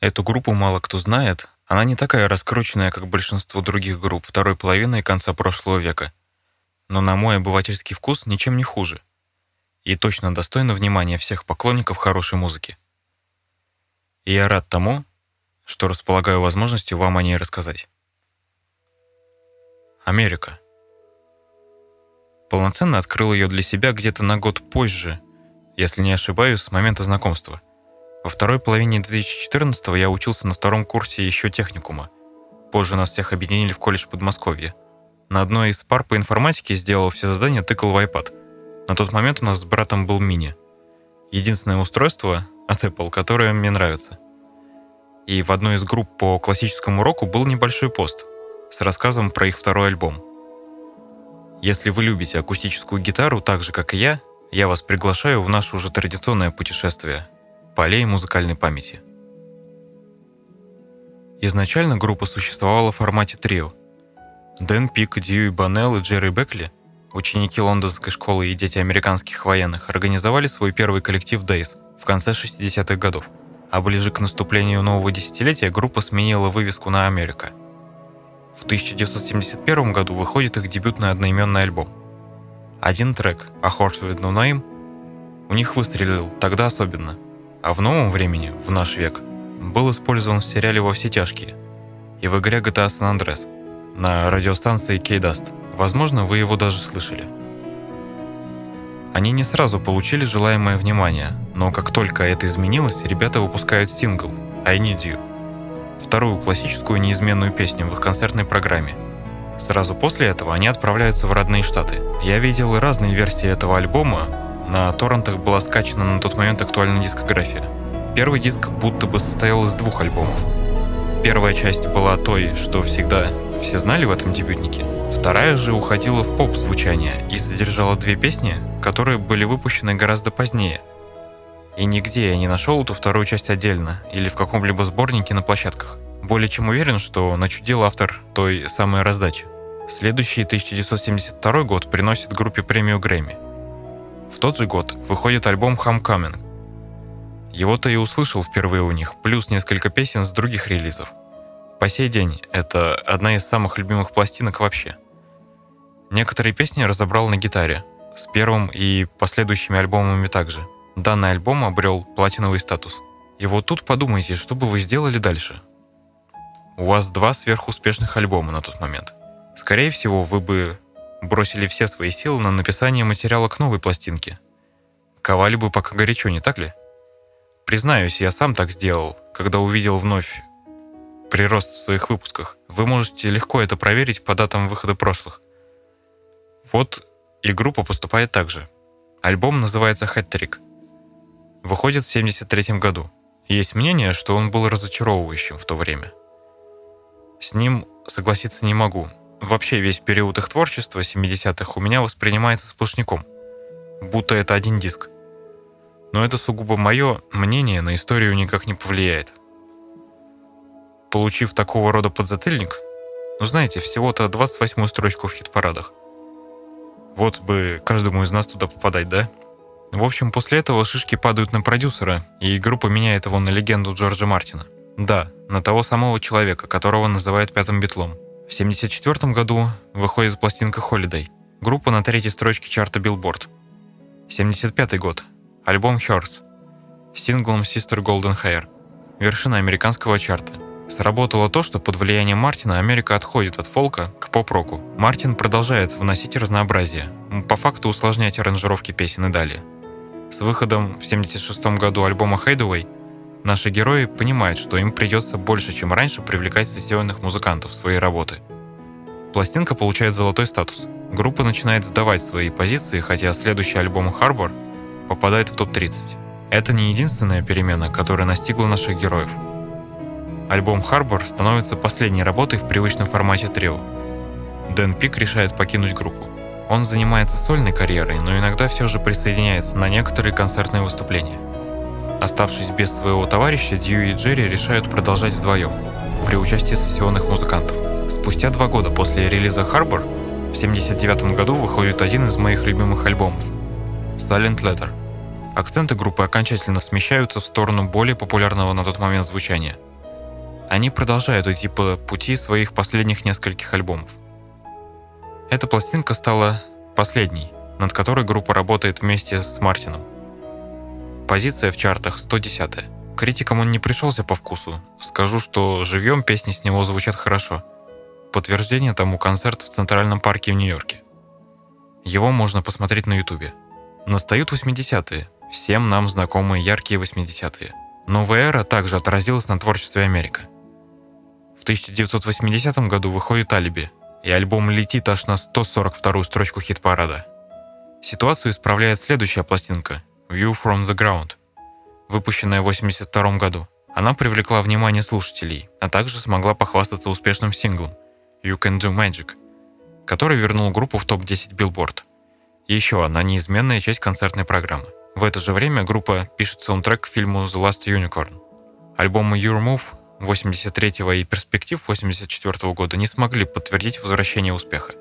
Эту группу мало кто знает, она не такая раскрученная, как большинство других групп второй половины и конца прошлого века. Но на мой обывательский вкус ничем не хуже. И точно достойна внимания всех поклонников хорошей музыки. И я рад тому, что располагаю возможностью вам о ней рассказать. Америка. Полноценно открыл ее для себя где-то на год позже, если не ошибаюсь, с момента знакомства – во второй половине 2014 я учился на втором курсе еще техникума. Позже нас всех объединили в колледж Подмосковья. На одной из пар по информатике сделал все задания, тыкал в iPad. На тот момент у нас с братом был мини. Единственное устройство от Apple, которое мне нравится. И в одной из групп по классическому року был небольшой пост с рассказом про их второй альбом. Если вы любите акустическую гитару так же, как и я, я вас приглашаю в наше уже традиционное путешествие – полей музыкальной памяти. Изначально группа существовала в формате трио. Дэн Пик, Дьюи Баннелл и Джерри Бекли, ученики лондонской школы и дети американских военных, организовали свой первый коллектив Days в конце 60-х годов, а ближе к наступлению нового десятилетия группа сменила вывеску на Америка. В 1971 году выходит их дебютный одноименный альбом. Один трек «A Horse with No Name» у них выстрелил тогда особенно – а в новом времени, в наш век, был использован в сериале «Во все тяжкие» и в игре GTA San Andreas на радиостанции K-Dust. Возможно, вы его даже слышали. Они не сразу получили желаемое внимание, но как только это изменилось, ребята выпускают сингл «I Need You», вторую классическую неизменную песню в их концертной программе. Сразу после этого они отправляются в родные штаты. Я видел разные версии этого альбома, на торрентах была скачана на тот момент актуальная дискография. Первый диск будто бы состоял из двух альбомов. Первая часть была той, что всегда все знали в этом дебютнике. Вторая же уходила в поп-звучание и содержала две песни, которые были выпущены гораздо позднее. И нигде я не нашел эту вторую часть отдельно или в каком-либо сборнике на площадках. Более чем уверен, что начудил автор той самой раздачи. Следующий 1972 год приносит группе премию Грэмми – в тот же год выходит альбом Homecoming. Его-то и услышал впервые у них, плюс несколько песен с других релизов. По сей день это одна из самых любимых пластинок вообще. Некоторые песни разобрал на гитаре, с первым и последующими альбомами также. Данный альбом обрел платиновый статус. И вот тут подумайте, что бы вы сделали дальше. У вас два сверхуспешных альбома на тот момент. Скорее всего, вы бы бросили все свои силы на написание материала к новой пластинке. Ковали бы пока горячо, не так ли? Признаюсь, я сам так сделал, когда увидел вновь прирост в своих выпусках. Вы можете легко это проверить по датам выхода прошлых. Вот и группа поступает так же. Альбом называется «Хэттрик». Выходит в 73 году. Есть мнение, что он был разочаровывающим в то время. С ним согласиться не могу, Вообще весь период их творчества 70-х у меня воспринимается сплошняком, будто это один диск. Но это сугубо мое мнение на историю никак не повлияет. Получив такого рода подзатыльник, ну знаете, всего-то 28-ю строчку в хит-парадах. Вот бы каждому из нас туда попадать, да? В общем, после этого шишки падают на продюсера, и группа меняет его на легенду Джорджа Мартина. Да, на того самого человека, которого называют пятым битлом – в 1974 году выходит пластинка Holiday, группа на третьей строчке чарта Billboard. 1975 год. Альбом Hearts. Синглом Sister Golden Hair. Вершина американского чарта. Сработало то, что под влиянием Мартина Америка отходит от фолка к поп-року. Мартин продолжает вносить разнообразие, по факту усложнять аранжировки песен и далее. С выходом в 1976 году альбома Hideaway Наши герои понимают, что им придется больше, чем раньше, привлекать сессионных музыкантов в свои работы. Пластинка получает золотой статус. Группа начинает сдавать свои позиции, хотя следующий альбом Harbor попадает в топ-30. Это не единственная перемена, которая настигла наших героев. Альбом Harbor становится последней работой в привычном формате трио. Дэн Пик решает покинуть группу. Он занимается сольной карьерой, но иногда все же присоединяется на некоторые концертные выступления – Оставшись без своего товарища, Дью и Джерри решают продолжать вдвоем, при участии сессионных музыкантов. Спустя два года после релиза Harbor, в 1979 году выходит один из моих любимых альбомов – Silent Letter. Акценты группы окончательно смещаются в сторону более популярного на тот момент звучания. Они продолжают идти по пути своих последних нескольких альбомов. Эта пластинка стала последней, над которой группа работает вместе с Мартином. Позиция в чартах 110 Критикам он не пришелся по вкусу. Скажу, что живьем песни с него звучат хорошо. Подтверждение тому концерт в Центральном парке в Нью-Йорке. Его можно посмотреть на Ютубе. Настают 80-е, всем нам знакомые яркие 80-е. Новая эра также отразилась на творчестве Америка. В 1980 году выходит «Алиби», и альбом летит аж на 142-ю строчку хит-парада. Ситуацию исправляет следующая пластинка «View from the Ground», выпущенная в 1982 году. Она привлекла внимание слушателей, а также смогла похвастаться успешным синглом «You Can Do Magic», который вернул группу в топ-10 Billboard. Еще одна неизменная часть концертной программы. В это же время группа пишет саундтрек к фильму The Last Unicorn. Альбомы Your Move 83 и Перспектив 84 года не смогли подтвердить возвращение успеха.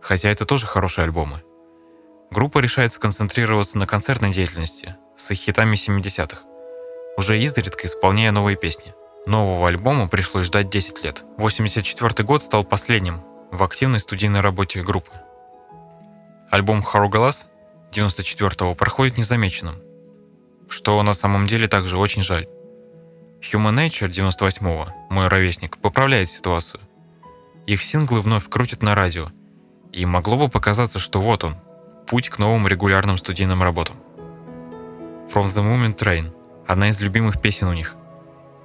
Хотя это тоже хорошие альбомы. Группа решает сконцентрироваться на концертной деятельности, с их хитами 70-х, уже изредка исполняя новые песни. Нового альбома пришлось ждать 10 лет. 84 год стал последним в активной студийной работе группы. Альбом Харугалас 94-го проходит незамеченным, что на самом деле также очень жаль. Human Nature 98-го, мой ровесник, поправляет ситуацию. Их синглы вновь крутят на радио, и могло бы показаться, что вот он, путь к новым регулярным студийным работам. From the Moment Train – одна из любимых песен у них.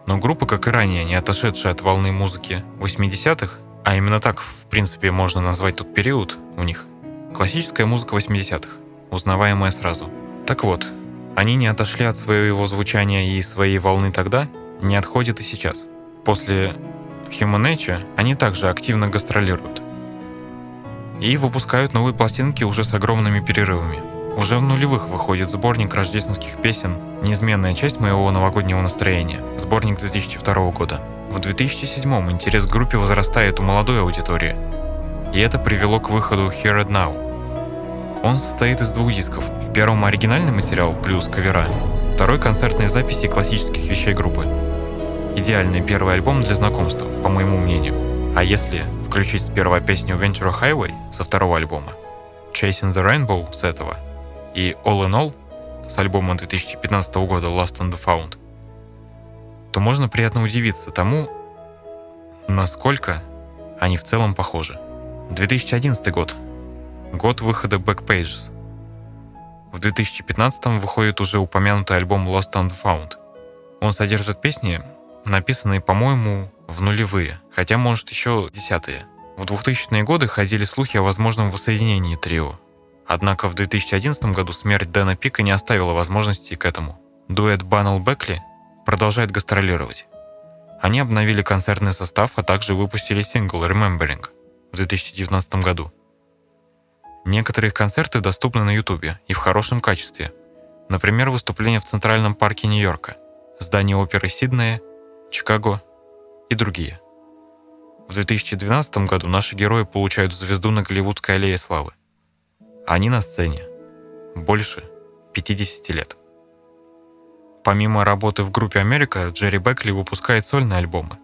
Но группа, как и ранее, не отошедшая от волны музыки 80-х, а именно так, в принципе, можно назвать тот период у них, классическая музыка 80-х, узнаваемая сразу. Так вот, они не отошли от своего звучания и своей волны тогда, не отходят и сейчас. После Human Nature они также активно гастролируют. И выпускают новые пластинки уже с огромными перерывами – уже в нулевых выходит сборник рождественских песен «Неизменная часть моего новогоднего настроения», сборник 2002 года. В 2007 интерес к группе возрастает у молодой аудитории, и это привело к выходу Here and Now. Он состоит из двух дисков. В первом оригинальный материал плюс кавера, второй концертные записи классических вещей группы. Идеальный первый альбом для знакомства, по моему мнению. А если включить сперва песню Ventura Highway со второго альбома, Chasing the Rainbow с этого – и All in All с альбома 2015 года Lost and Found, то можно приятно удивиться тому, насколько они в целом похожи. 2011 год. Год выхода Backpages. В 2015 выходит уже упомянутый альбом Lost and Found. Он содержит песни, написанные, по-моему, в нулевые, хотя, может, еще десятые. В 2000-е годы ходили слухи о возможном воссоединении трио, Однако в 2011 году смерть Дэна Пика не оставила возможности к этому. Дуэт Баннел Бекли продолжает гастролировать. Они обновили концертный состав, а также выпустили сингл Remembering в 2019 году. Некоторые концерты доступны на Ютубе и в хорошем качестве. Например, выступления в Центральном парке Нью-Йорка, здание оперы Сиднея, Чикаго и другие. В 2012 году наши герои получают звезду на Голливудской аллее славы. Они на сцене больше 50 лет. Помимо работы в группе Америка, Джерри Бекли выпускает сольные альбомы.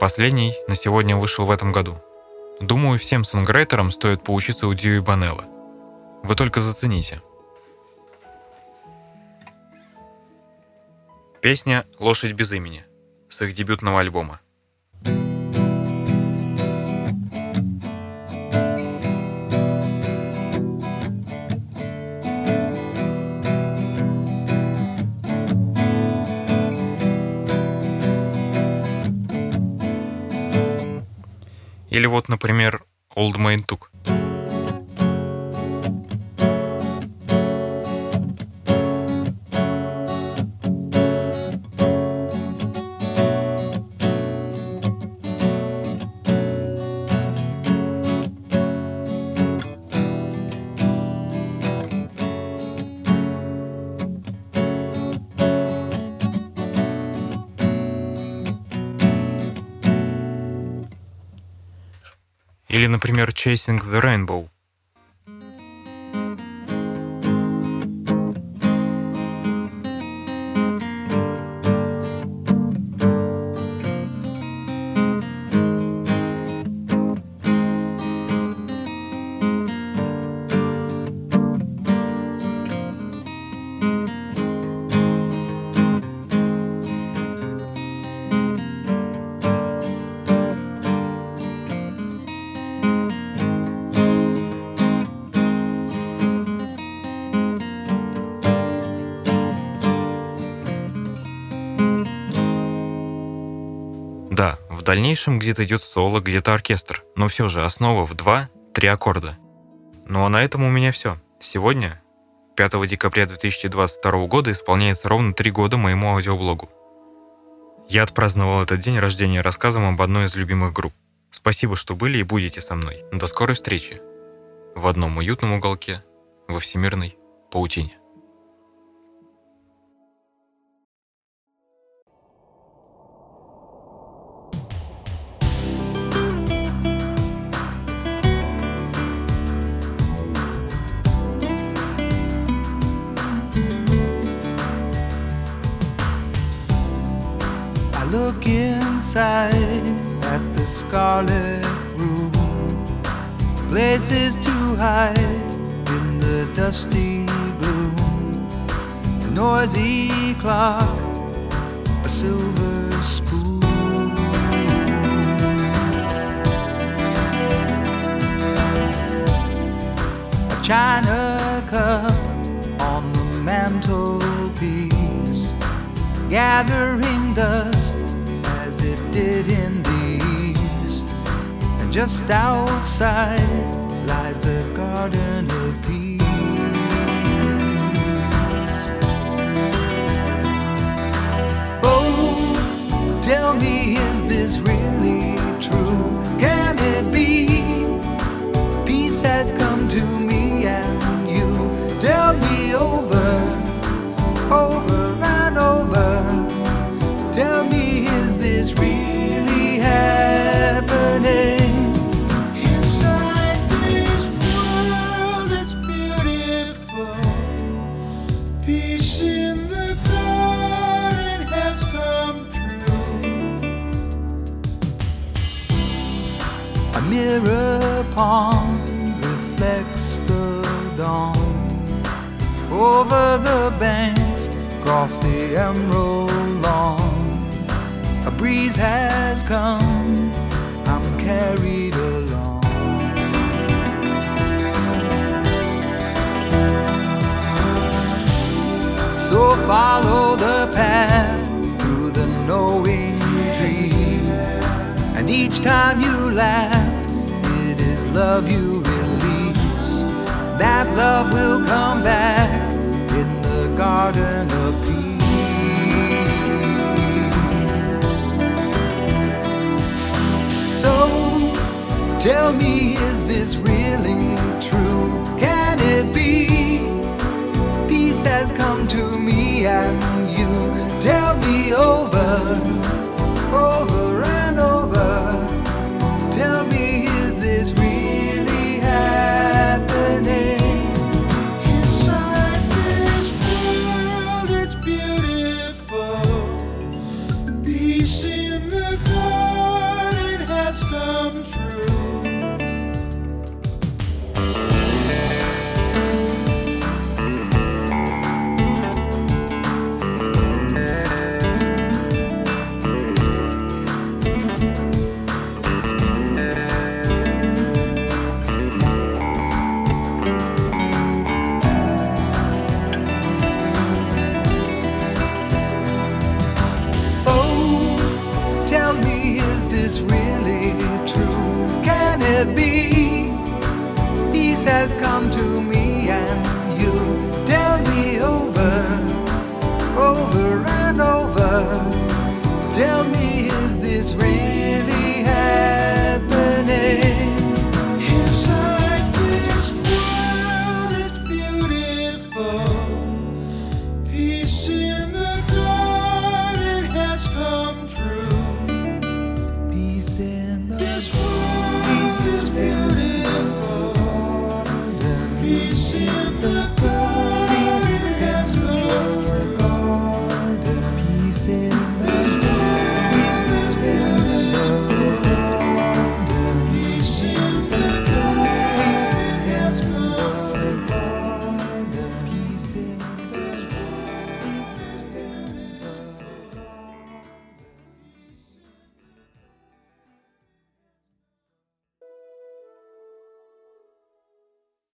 Последний на сегодня вышел в этом году. Думаю, всем сонграйтерам стоит поучиться у Дьюи Банелла. Вы только зацените. Песня «Лошадь без имени» с их дебютного альбома. Или вот, например, Old Man Took. Или, например, Chasing the Rainbow. В дальнейшем где-то идет соло, где-то оркестр, но все же основа в два-три аккорда. Ну а на этом у меня все. Сегодня, 5 декабря 2022 года, исполняется ровно три года моему аудиоблогу. Я отпраздновал этот день рождения рассказом об одной из любимых групп. Спасибо, что были и будете со мной. До скорой встречи. В одном уютном уголке, во всемирной паутине. Inside at the scarlet room. Places to hide in the dusty gloom. A noisy clock, a silver spoon. A china cup on the mantelpiece, gathering dust just outside Pond reflects the dawn over the banks, across the emerald lawn. A breeze has come, I'm carried along. So follow the path through the knowing trees, and each time you laugh, love you release. That love will come back in the garden of peace. So tell me, is this really true? Can it be? Peace has come to me and you. Tell me over, over and over.